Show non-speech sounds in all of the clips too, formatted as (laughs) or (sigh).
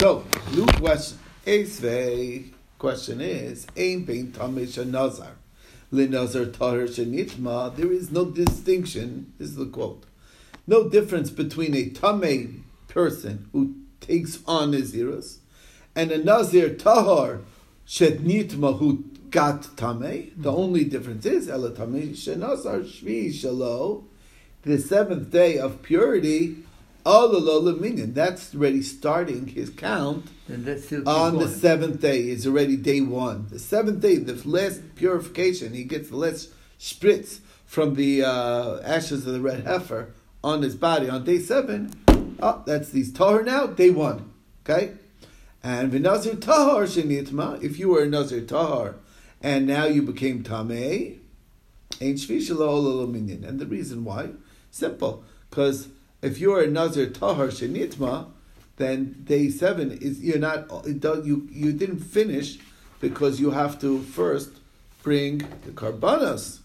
So, new question. Esvei question is, Ein bein tamish nazar. Linazar tahar shenitma. There is no distinction. This is the quote. No difference between a tame person who takes on Nazirus and a Nazir tahar shenitma who got tame. The hmm. only difference is elatame shenazar shvi shalo. The seventh day of purity. That's already starting his count And that's still on the seventh day. Is already day one. The seventh day, the last purification, he gets the last spritz from the uh, ashes of the red heifer on his body on day seven. Oh, that's these tahar now. Day one. Okay, and v'nazir tahar shenitma. If you were a nazir tahar, and now you became tamei, ain't shvishalo minyan. And the reason why, simple, because if you are a nazir tahar shenitma, then day seven is you're not you you didn't finish because you have to first bring the karbanas.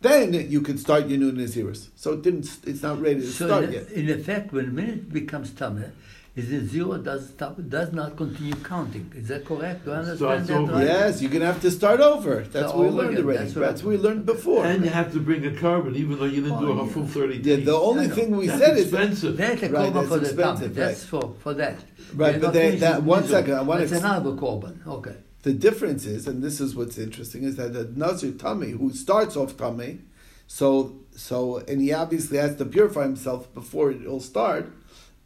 Then you can start your new naziris. So it didn't. It's not ready to So start in, yet. in effect, when minute it becomes tameh, is the zero does stop, does not continue counting. Is that correct? Do I understand Starts that right? Yes, you're gonna have to start over. That's So what we learned again, already. that's That's, what what we learned before. And you have to bring a korban, even though you didn't oh, do Oh, a yeah. full 30 Yeah, days. the only I know. thing we That's said is expensive. That's a Right, korban that's for the tameh. expensive, That's for, for that. Right, They're but they- that- one mitzvah. second, I wanna That's ex- another korban. Okay. The difference is, and this is what's interesting, is that the Nazir Tami, who starts off tummy, so so and he obviously has to purify himself before it will start,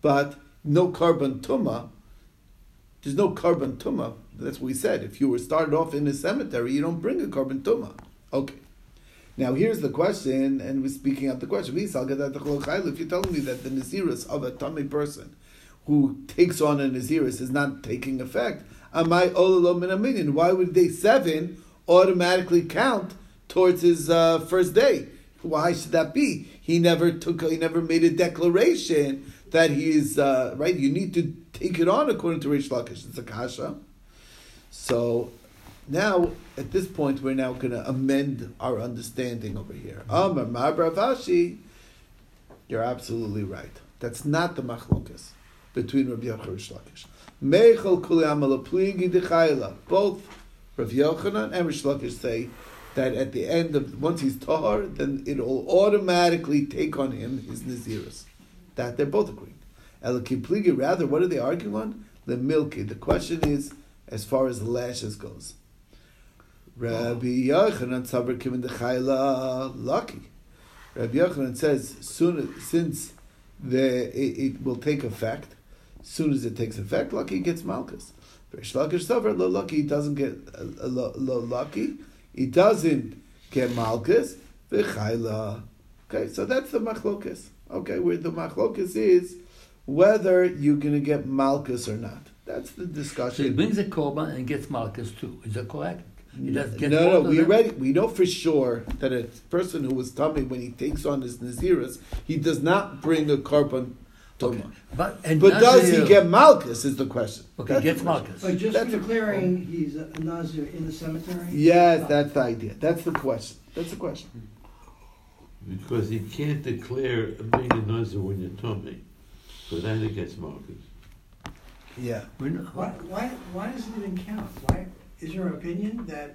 but no korban tuma. There's no korban tuma. That's what we said. If you were started off in a cemetery, you don't bring a korban tuma. Okay. Now here's the question, and we're speaking out the question. If you're telling me that the Naziris of a Tami person who takes on a Naziris is not taking effect, am I ololo min a million? Why would day seven automatically count towards his uh, first day? Why should that be? He never took. He never made a declaration that he is uh, right. You need to take it on according to Rish Lakish. It's a kasha. So now, at this point, we're now going to amend our understanding over here. Amar Ma'abar Avashi, you're absolutely right. That's not the machlokas between Rabbi Yochanan and Rish Lakish. Both Rabbi Yochanan and Rish Lakish say that at the end of once he's tahar, then it'll automatically take on him his naziris. That they're both agreeing. Elaki pligi, rather, what are they arguing on? The milky. The question is as far as lashes goes. Rabbi Yochanan Tzabra Kivin Dechayla lucky. Rabbi Yochanan says soon since the it, it will take effect, soon as it takes effect, lucky gets malchus. Rish Lakish Tzabra lo lucky he doesn't get uh, lo, lo lucky. He doesn't get malchus. V'chayla. Okay, so that's the machlokas. Okay, where the machlokas is whether you're going to get malchus or not. That's the So he brings a korban and gets malchus too. Is that correct? He no, no, we already we know for sure that a person who was tummy when he takes on his naziris, he does not bring a korban Okay. But, and But does he get malchus? Is the question. Okay, That's gets malchus. But just That's for a- he's a Nazir in the cemetery? Yes, that's the idea. That's the question. That's the question. Because he can't declare a million nazir when you're tummy. So then it gets malchus. Yeah. We know- Why, why, why does it even count? Why, is your opinion that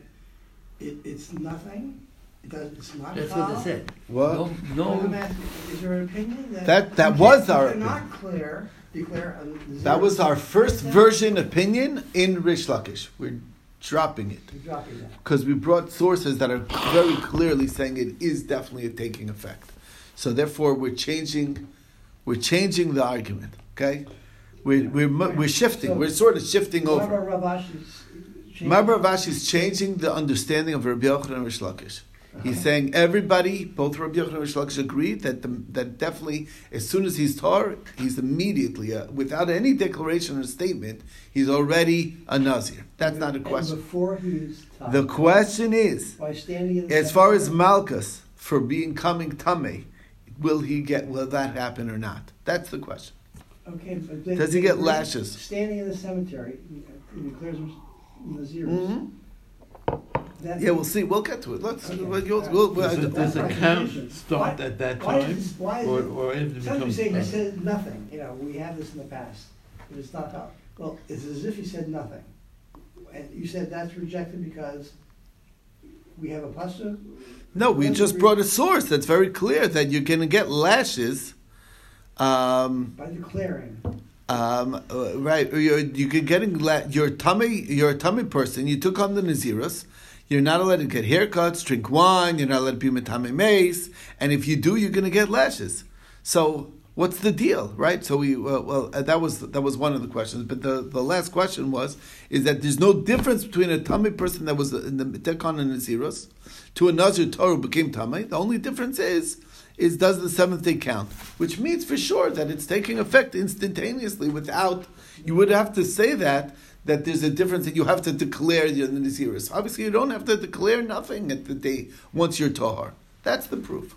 it, it's nothing? It does, it's not That's what foul? they said. What? No, No, I'm no, asking, is there an opinion that? That- that was can't- our You cannot clear, declare a Nazir? That was our first version opinion in Rish Lakish. We're dropping it. You're dropping that. because we brought sources that are very clearly saying it is definitely a taking effect. So therefore, we're changing, we're changing the argument. Okay, we're we're, we're shifting. we're sort of shifting over. about Rav Ashi's change? Mabra Vash is changing the understanding of Rabbi Yochanan and Rish Lakish. He's saying everybody, both Rabbi Yochanan and Rish Lakish, agree that the, that definitely as soon as he's tar, he's immediately uh, without any declaration or statement, he's already a nazir. That's not a question. And before he's tied, The question is. by standing in As far as? Malchus for being coming tame, will he get? Will that happen or not? That's the question. Okay, but. Does he get lashes? Standing in the cemetery, he declares him Nazir. Mhm. That- Yeah, we'll see. We'll get to it. Let's. Okay. We'll, you'll- we'll, we'll, Does, it, does the count start Why- at that why time? is- why is or, it- or after it Some becomes say he said nothing, you know, we had this in the past, but it's not how, Well, it's as if you said nothing. And you said that's rejected because we have a pasuk? No, we just brought a source that's very clear that you're going to get lashes. Um, By declaring. um, uh, right, you're, you could getting la- your tummy. You're a tummy person. You took on the nazirus. You're not allowed to get haircuts, drink wine. You're not allowed to be metame mace. And if you do, you're going to get lashes. So what's the deal, right? So we well, well uh, that was that was one of the questions. But the, the last question was is that there's no difference between a tummy person that was in the tekon and nazirus to a nazir Torah became tummy. The only difference is is does the seventh day count, which means for sure that it's taking effect instantaneously without you would have to say that that there's a difference that you have to declare the Naziris. Obviously, you don't have to declare nothing at the day once you're tahar. That's the proof.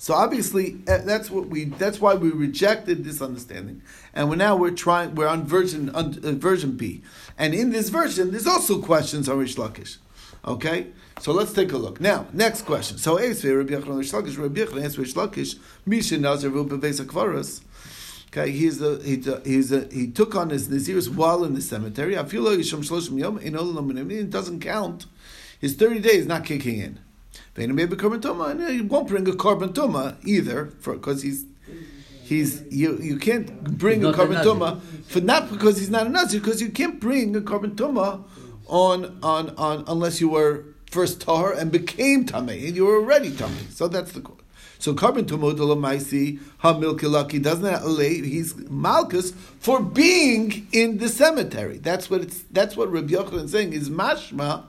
So obviously, eh, that's what we. That's why we rejected this understanding, and we're now we're trying. We're on version on, uh, version B, and in this version, there's also questions on Rish Lakish. Okay, so let's take a look now. Next question. So Esvei Rabbi Yochanan Rish Lakish Rabbi answers Rish Lakish Misha Nazar Rubeves Akvaras. Okay, he's a, he's a, he's a, he took on his Nazirus while in the cemetery. I feel like it doesn't count. His 30 days not kicking in. And he won't bring a korban tuma either, because he's he's you you can't bring a korban a tuma for not because he's not a nazir because you can't bring a korban tuma on on on unless you were first tahar and became tamei and you were already tamei. So that's the so korban tuma delamaisi ha milkilaki doesn't that allay he's malchus for being in the cemetery. That's what it's that's what Rabbi Yochanan is saying is mashma.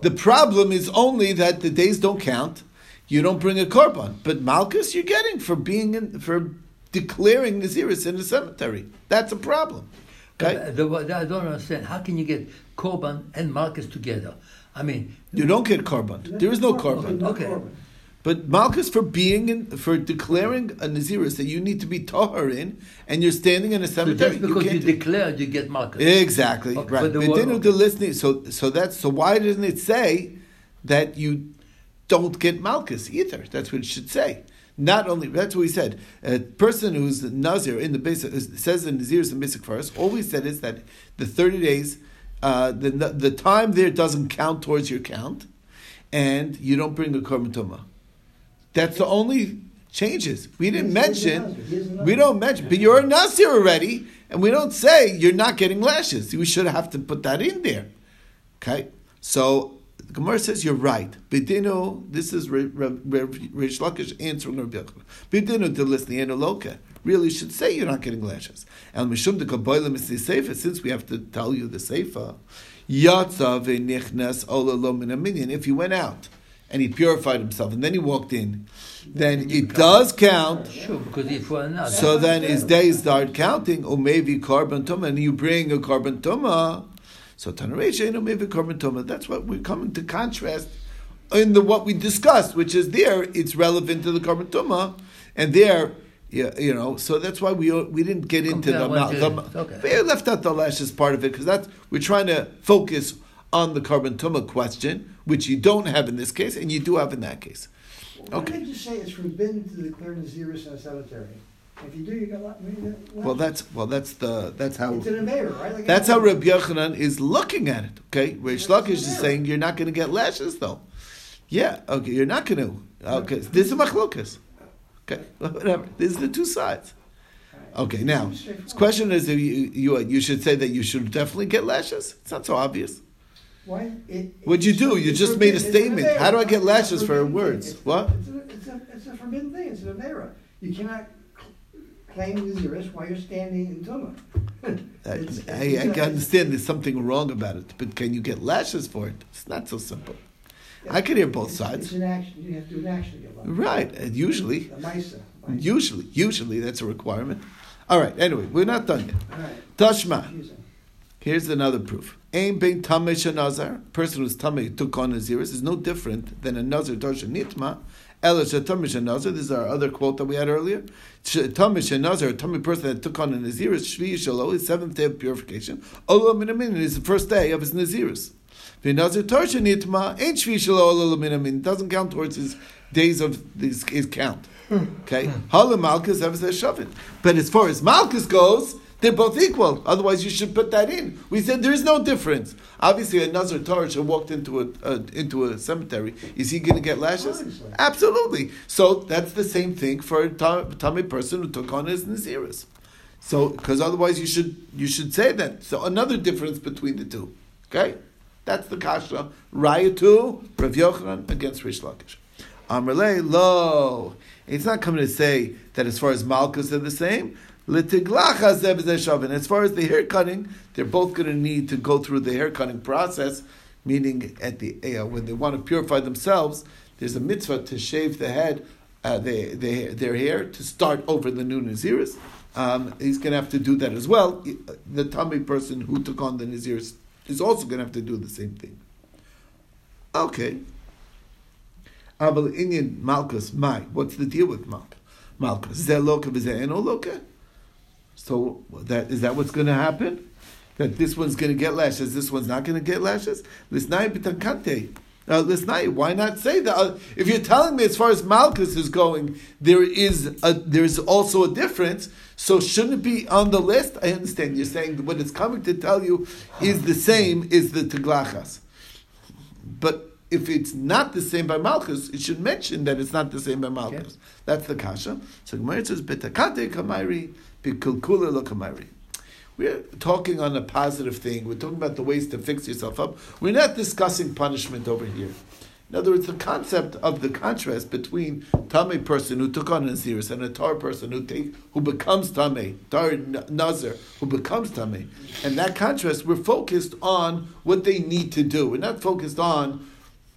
The problem is only that the days don't count. You don't bring a korban, but malchus you're getting for being in, for declaring Naziris in the cemetery. That's a problem. Okay, I don't understand. How can you get Korban and malchus together? I mean, you don't get korban. There is no korban. Okay. But malchus for being in, for declaring a Naziris that you need to be tahar in, and you're standing in a cemetery. so just because you, can't- declared, you get malchus. Exactly Okay, right. but the But then the listening. So so that's so why doesn't it say that you don't get malchus either? That's what it should say. Not only that's what we said. A person who's a nazir in the basic says in Nazir's and basic first. All we said is that the thirty days, uh, the the time there doesn't count towards your count, and you don't bring a korban tumah. That's the only changes. We didn't He's- he's a mention. Nazir. He is a We don't mention, but you're a Nazir already, and we don't say you're not getting lashes. We should have to put that in there. Okay? So the Gemara says you're right. Bidinu, this is Rish Lakish answering Rabbi Yochanan. Listen the loka. Really should say you're not getting lashes. And Mishum de Kaboilim is the Sefer, since we have to tell you the Sefer, Yatza v'nichnas ola lo min. If you went out and he purified himself and then he walked in, then it does count. Sure, because if we're not. So then his days start counting, or maybe korban tuma, and you bring a korban tuma. So Tanaresha, or maybe korban tuma. That's what we're coming to contrast in the what we discussed, which is there it's relevant to the korban tuma, and there. Yeah, you know, so that's why we we didn't get into Compare the, the, okay. we left out the lashes part of it because that's we're trying to focus on the korban tuma question, which you don't have in this case, and you do have in that case. Why Okay. did you say it's forbidden to declare Naziris in a cemetery? If you do, you got a lot. Well, that's well, that's the that's how It's an Aveira, right? Like That's how Rabbi Yochanan is looking at it. Okay, Reish Lakish is saying you're not going to get lashes though. Yeah, okay, you're not going to. Okay, this is machlokas. Okay, (laughs) whatever. These are the two sides. Okay, now this question is: you, you you should say that you should definitely get lashes. It's not so obvious. Why? It, What'd you do? You just made a forbidden. It's an statement. How do I get lashes for words? It's- What? It's a, it's, a, it's a forbidden thing. It's an Aveira. You cannot cl- claim Naziris while you're standing in Tumah. (laughs) I, I, I can understand there's something wrong about it, but can you get lashes for it? It's not so simple. I can hear both sides. It's an action. You have to do an action to get lashes. Right, and usually. The Misa. Misa. Usually, usually that's a requirement. All right. Anyway, we're not done yet. Right. Tashma. Here's another proof. Ain bein tamei nazar. Person who's tamei took on naziris is no different than a nazar tosha nitma. Ela shetamish nazar. This is our other quote that we had earlier. Tamish nazar, a tamei person that took on a naziris shvi shalo is seventh day of purification. Olam minamin is the first day of his naziris. Nazar tosha nitma ain't shvi shalo olam minamin. Doesn't count towards his days of his, his count. Hmm. Okay, Hala Malchus ever says Shavit. But as far as Malchus goes, They're both equal. Otherwise, you should put that in. We said there is no difference. Obviously, a Nazar Torah walked into a, into a cemetery. Is he going to get lashes? Absolutely. So that's the same thing for a tummy person who took on his Naziris. So, because otherwise you should you should say that. So another difference between the two. Okay, that's the kasha. Raya two Rav Yochanan against Rish Lakish. Amrele lo. It's not coming to say that as far as Malchus they're the same. As far as the hair cutting, they're both going to need to go through the hair cutting process. Meaning, at the uh, when they want to purify themselves, there's a mitzvah to shave the head, uh, the, the, their hair to start over the new naziris. Um, he's going to have to do that as well. The tummy person who took on the naziris is also going to have to do the same thing. Okay. Abel Indian Malchus, my, what's the deal with Malchus? Malchus, is Zeloka Loka? So that is that what's going to happen? That this one's going to get lashes, this one's not going to get lashes? Lisnai bitankante. Why not say that? Uh, if you're telling me as far as Malchus is going, there is a, there's also a difference. So shouldn't it be on the list? I understand you're saying what it's coming to tell you is the same is the teglachas. But if it's not the same by Malchus, it should mention that it's not the same by Malchus. That's the kasha. So Gemara says, "Betakate kamairi bikulkula lo kamairi." We're talking on a positive thing. We're talking about the ways to fix yourself up. We're not discussing punishment over here. In other words, the concept of the contrast between Tame person who took on Naziris and a Tar person who take, who becomes Tame, Tar Nazir, who becomes Tame. And that contrast, we're focused on what they need to do. We're not focused on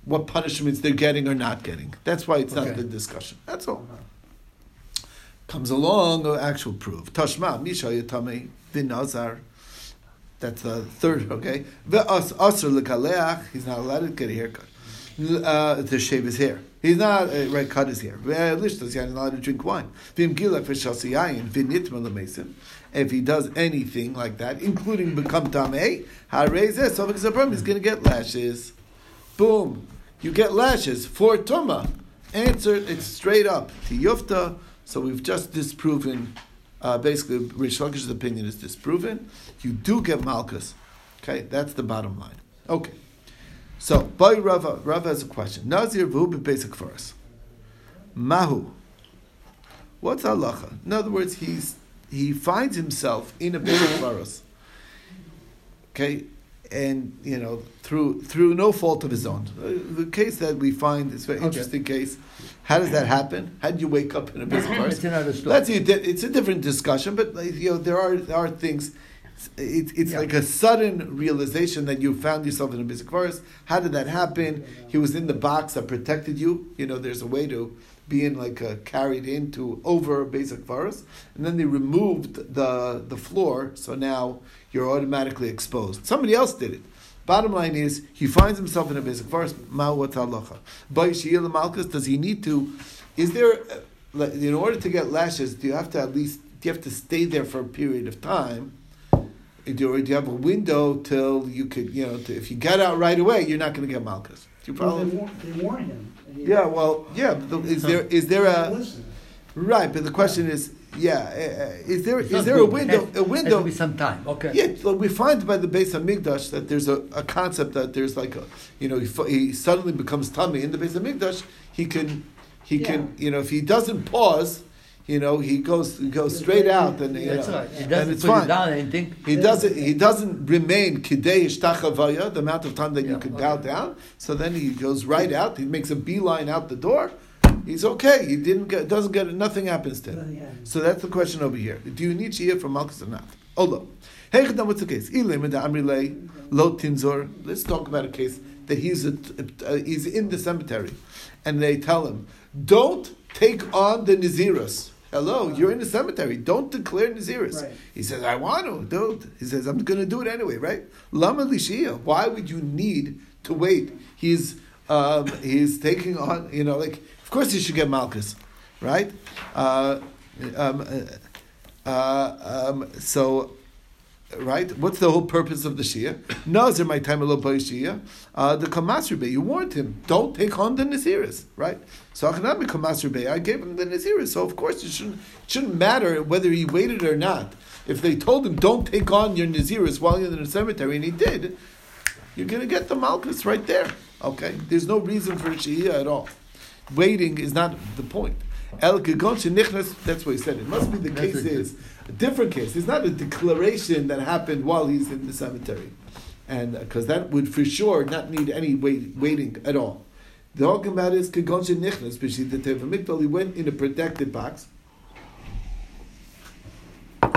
what punishments they're getting or not getting. That's why it's okay. not the discussion. That's all. Comes along an actual proof. Tashma, Misha Yatame, Vinazar. That's the third, okay? Asr lekaleach, he's not allowed to get a haircut. Uh, to shave his hair. He's not uh, right. Cut his hair. He's not allowed to drink wine. If he does anything like that, including become tamei, he's going to get lashes. Boom. You get lashes for Tuma. Answer, it's straight up. To Yufta, so we've just disproven, uh, basically, Rish Lakish's opinion is disproven. You do get Malchus. Okay, that's the bottom line. Okay. So, by Rava, Rava has a question. Nazir v'hu basic for us. Mahu. What's halacha? In other words, he's he finds himself in a basic (coughs) for. Okay, and you know through through no fault of his own. The case that we find is very okay. interesting case. How does that happen? How did you wake up in a busy (clears throat) It's another story. That's it's a different discussion, but you know there are there are things. It, it's yeah. like a sudden realization that you found yourself in a busy forest. How did that happen? He was in the box that protected you. You know, there's a way to being like uh, carried into over basic forest, and then they removed the the floor, so now you're automatically exposed. Somebody else did it. Bottom line is, he finds himself in a basic forest. Ma'wat halacha. Malchus, does he need to? Is there, uh, in order to get lashes, do you have to at least, do you have to stay there for a period of time? Or do you have a window till you could, you know, to, if you get out right away, you're not going to get Malchus. You probably, well, they, warn, they warn him. Yeah, well, yeah. The, is there is there a right? But the question is, yeah, uh, is there is there a window? a window. Has be some time. Okay. Yeah, so we find by the beis hamikdash that there's a, a concept that there's like a, you know, he, he suddenly becomes tummy in the beis hamikdash. He can, he yeah. can, you know, if he doesn't pause, you know, he goes he goes straight out, and you That's know, right. He doesn't it's put fine. down anything. He doesn't. He doesn't remain kidei ishtachavaya, the amount of time that yeah, you can okay. bow down. So then he goes right out. He makes a beeline out the door he's okay. He didn't get, doesn't get it. Nothing happens to him. Yeah. So that's the question over here. Do you need Shia from Malchus or not? Olo. Hey, what's the case? Lo tinzor. Let's talk about a case that he's a, uh, he's in the cemetery, and they tell him, "Don't take on the naziris." Hello, you're in the cemetery. Don't declare naziris. Right. He says, "I want to, dude." He says, "I'm going to do it anyway." Right? Lama lishia. Why would you need to wait? He's um, he's taking on, you know, like of course, you should get Malchus, right? Uh, um, uh, uh, um, so, right? What's the whole purpose of the Shia? Nazir, my time a little boy Shia. Uh, the Kamasri Bey, you warned him, don't take on the Naziris, right? So Achanami Kamasri Bey, I gave him the Naziris. So of course it shouldn't, it shouldn't matter whether he waited or not. If they told him, don't take on your Naziris while you're in the cemetery, and he did, you're going to get the Malchus right there. Okay? There's no reason for Shia at all. Waiting is not the point. El Gegon Shenichnas, that's what he said. It must be the case is a different case. It's not a declaration that happened while he's in the cemetery. And because that would for sure not need any wait, waiting at all. The talking about is Gegon Shenichnas, Bishit the Teva Mikdal, he went in a protected box.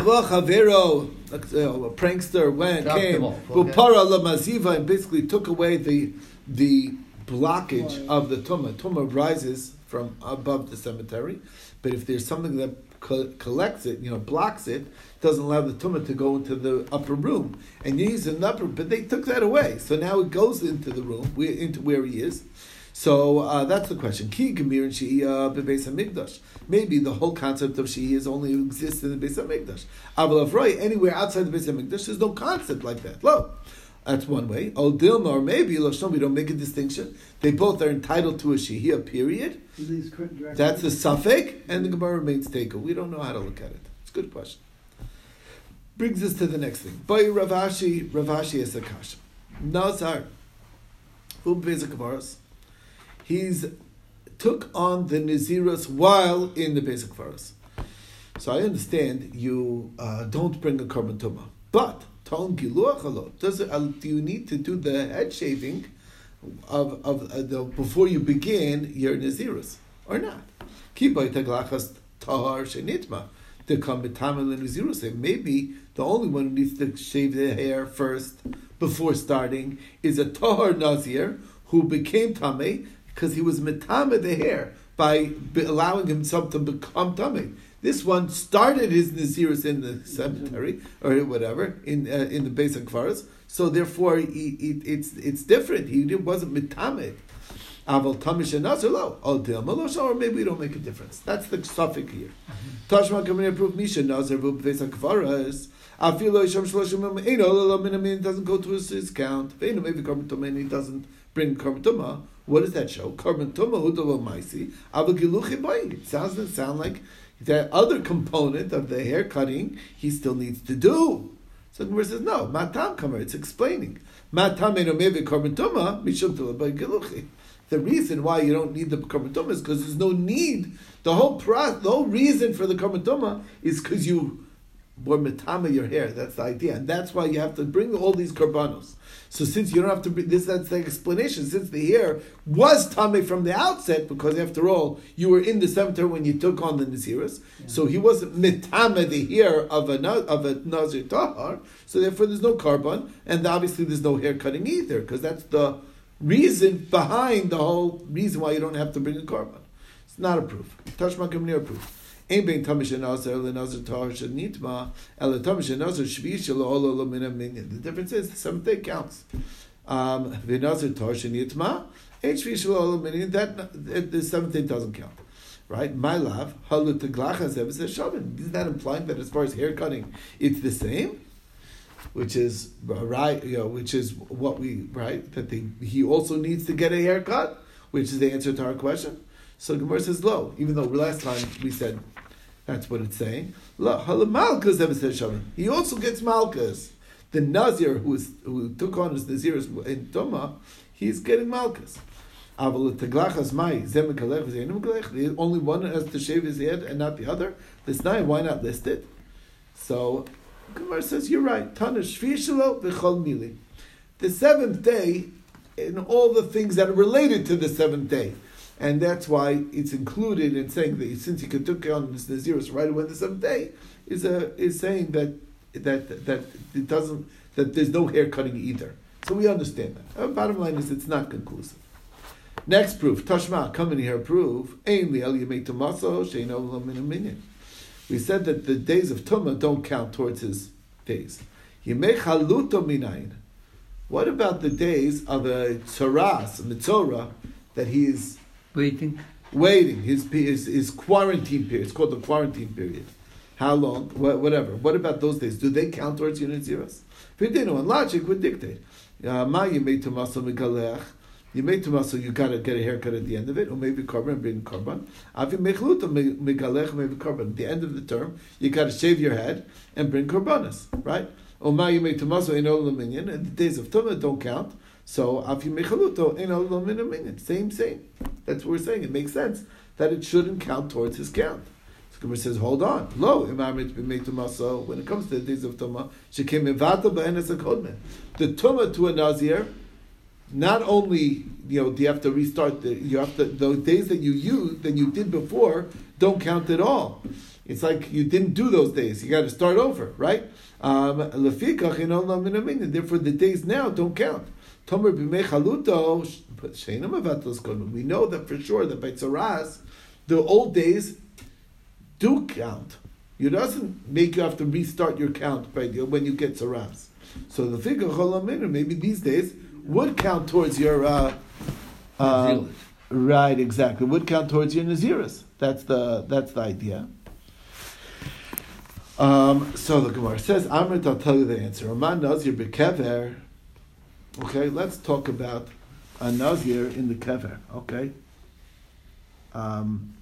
Lo Chavero, uh, a prankster, went, came, him. Bupara La Maziva, and basically took away the the blockage of the tumah. Tumah rises from above the cemetery, but if there's something that co- collects it, you know, blocks it, doesn't allow the tumah to go into the upper room. And you use the upper, but they took that away, so now it goes into the room, where- into where he is. So uh, that's the question. Ki gemir and she'iyah bebeis. Maybe the whole concept of she'iyah is only exists in the beis hamikdash. Aval avroi, anywhere outside the beis hamikdash, there's no concept like that. Lo. That's one way. O dilma, or maybe Lashon, we don't make a distinction. They both are entitled to a shehiyah, period. These couldn't direct- That's the suffix, and the Gemara remains taken. We don't know how to look at it. It's a good question. Brings us to the next thing. By Ravashi, Ravashi is a kasha. Nazar, who basic Kavaras, he's took on the Naziras while in the basic Kavaras. So I understand you uh, don't bring a korban tumah, but Tom Giluach Alo, does it, uh, do you need to do the head shaving of, of uh, the, before you begin your Nazirus or not? To come Nazirus. Maybe the only one who needs to shave their hair first before starting is a tahar Nazir who became tame because he was metame the hair by allowing himself to become tame. This one started his Nazirus in the cemetery or whatever in uh, in the basic kvaras, so therefore he, he, it's it's different. He wasn't mitame. Aval tamish and nazir lo al dil malosha, or maybe we don't make a difference. That's the suffix here. Tashma to prove misha nazir basic kvaras. Afilo yisham shloshim eino lo min min doesn't go to his, his count. Veino maybe korban tumah and he doesn't bring korban tumah. What does that show? Korban tumah hu dolo maisi. Aval giluchi boy. It sounds doesn't sound like that other component of the hair cutting he still needs to do. So the Gemara says, no, matam kamer, it's explaining. Matam. The reason why you don't need the korban tumah is because there's no need. The whole pro, the whole reason for the korban tumah is because you were matama your hair. That's the idea, and that's why you have to bring all these korbanos. So since you don't have to bring this, that's the explanation. Since the hair was tame from the outset, because after all, you were in the cemetery when you took on the naziris, so he wasn't mitame the hair of a of a nazir tahar. So therefore, there's no korban, and obviously there's no hair cutting either, because that's the reason behind the whole reason why you don't have to bring a korban. It's not a proof. Tashma Kamnir proof. Ein tamish nazar tahar nitma el tamish shvi min minyan. The difference is the seventh day counts. Um, tahar nitma ein shvi minyan. That the seventh day doesn't count. Right? My love, halu teglacha zev is shavin. Isn't that implying that as far as hair cutting, it's the same? Which is right, you know, which is what we right that they, he also needs to get a haircut, which is the answer to our question. So Gemara says lo, even though last time we said that's what it's saying. He also gets malkas. The Nazir who, is, who took on his Nazir in Toma, he's getting. The only one has to shave his head and not the other. This nine, why not list it? So Gemara says you're right. The seventh day, and all the things that are related to the seventh day. And that's why it's included in saying that since he took on this Nazirus right away the seventh day, is a is saying that that that it doesn't that there's no hair cutting either. So we understand that. Uh, bottom line is it's not conclusive. Next proof, Tashma, come in here, proof. We said that the days of Tumah don't count towards his days. What about the days of a tzaras, a mitzorah, that he is Waiting. waiting, his, his, his quarantine period. It's called the quarantine period. How long? Wha- Whatever. What about those days? Do they count towards your Naziris? Vidinu and logic would dictate. Uh, Ma you made to muscle. You made to muscle, you gotta get a haircut at the end of it, or maybe korban and bring korban. Avi mechluta maybe korban. At the end of the term, you gotta shave your head and bring karbanas, right? Or ma you made to muscle in aluminium, and the days of tumah don't count. So afi mechaluto in aluminium, same, same. That's what we're saying. It makes sense that it shouldn't count towards his count. So Gemara says, hold on. Lo. When it comes to the days of tumah, she came b'enes akodmen. The tumah to a nazir, not only you know do you have to restart the you have to the days that you used that you did before don't count at all. It's like you didn't do those days. You got to start over, right? Um, in. Therefore, the days now don't count. Tomer b'mei chaluto avatos kodmen. We know that for sure that by tzaras, the old days do count. It doesn't make you have to restart your count by when you get tzaras. So the figure cholaminu, maybe these days would count towards your uh, uh, right exactly would count towards your naziris. That's the that's the idea. Um, so the Gemara says, Amrit, I'll tell you the answer. Aman Nazir bekever. Okay, let's talk about a Nazir in the kever. Okay. Um,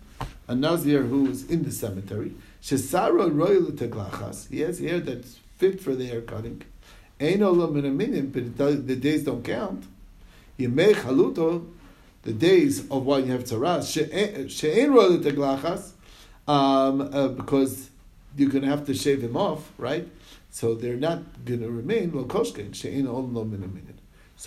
a Nazir who is in the cemetery. Shesara royal teglachas. He has hair that's fit for the hair cutting. Olam a minute, but the days don't count. Yemei chaluto, the days of why you have tzaras. She'ein royal teglachas, um, uh, because you're going to have to shave him off, right? So they're not going to remain lo koshken. She'ein olam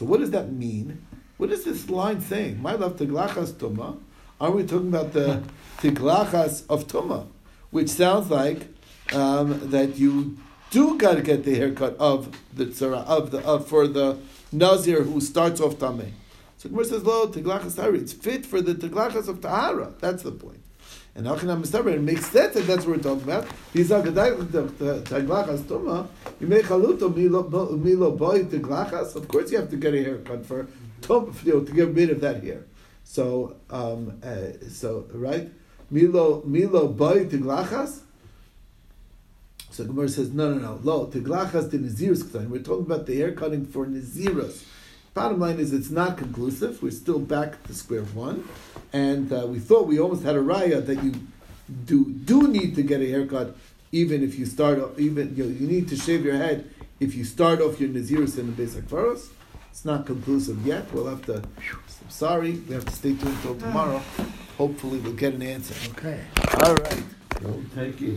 lo min a minute. So what does that mean? What is this line saying? My love teglachas tuma. Are we talking about the (laughs) tiglachas of tuma, which sounds like um, that you do got to get the haircut of the tzara of the of for the nazir who starts off tamei. So Gemara says, "Lo tiglachas tahara." It's fit for the tiglachas of tahara. That's the point. And Achanam Mistaber, makes that that's what we're talking about. These are the tiglachas tuma. You make haluto milo boy tiglachas. Of course, you have to get a haircut for to get rid of that hair. So, um, uh, so right, milo milo boy to tiglachas. So Gemara says, no, no, no, lo tiglachas the naziris k'tain. We're talking about the hair cutting for naziros. Bottom line is, it's not conclusive. We're still back to square one, and uh, we thought we almost had a raya that you do do need to get a haircut, even if you start off, even you, know, you need to shave your head if you start off your naziris in the basic pharos. It's not conclusive yet. We'll have to. I'm sorry, we have to stay tuned until tomorrow. (sighs) Hopefully, we'll get an answer. Okay. All right. Don't take your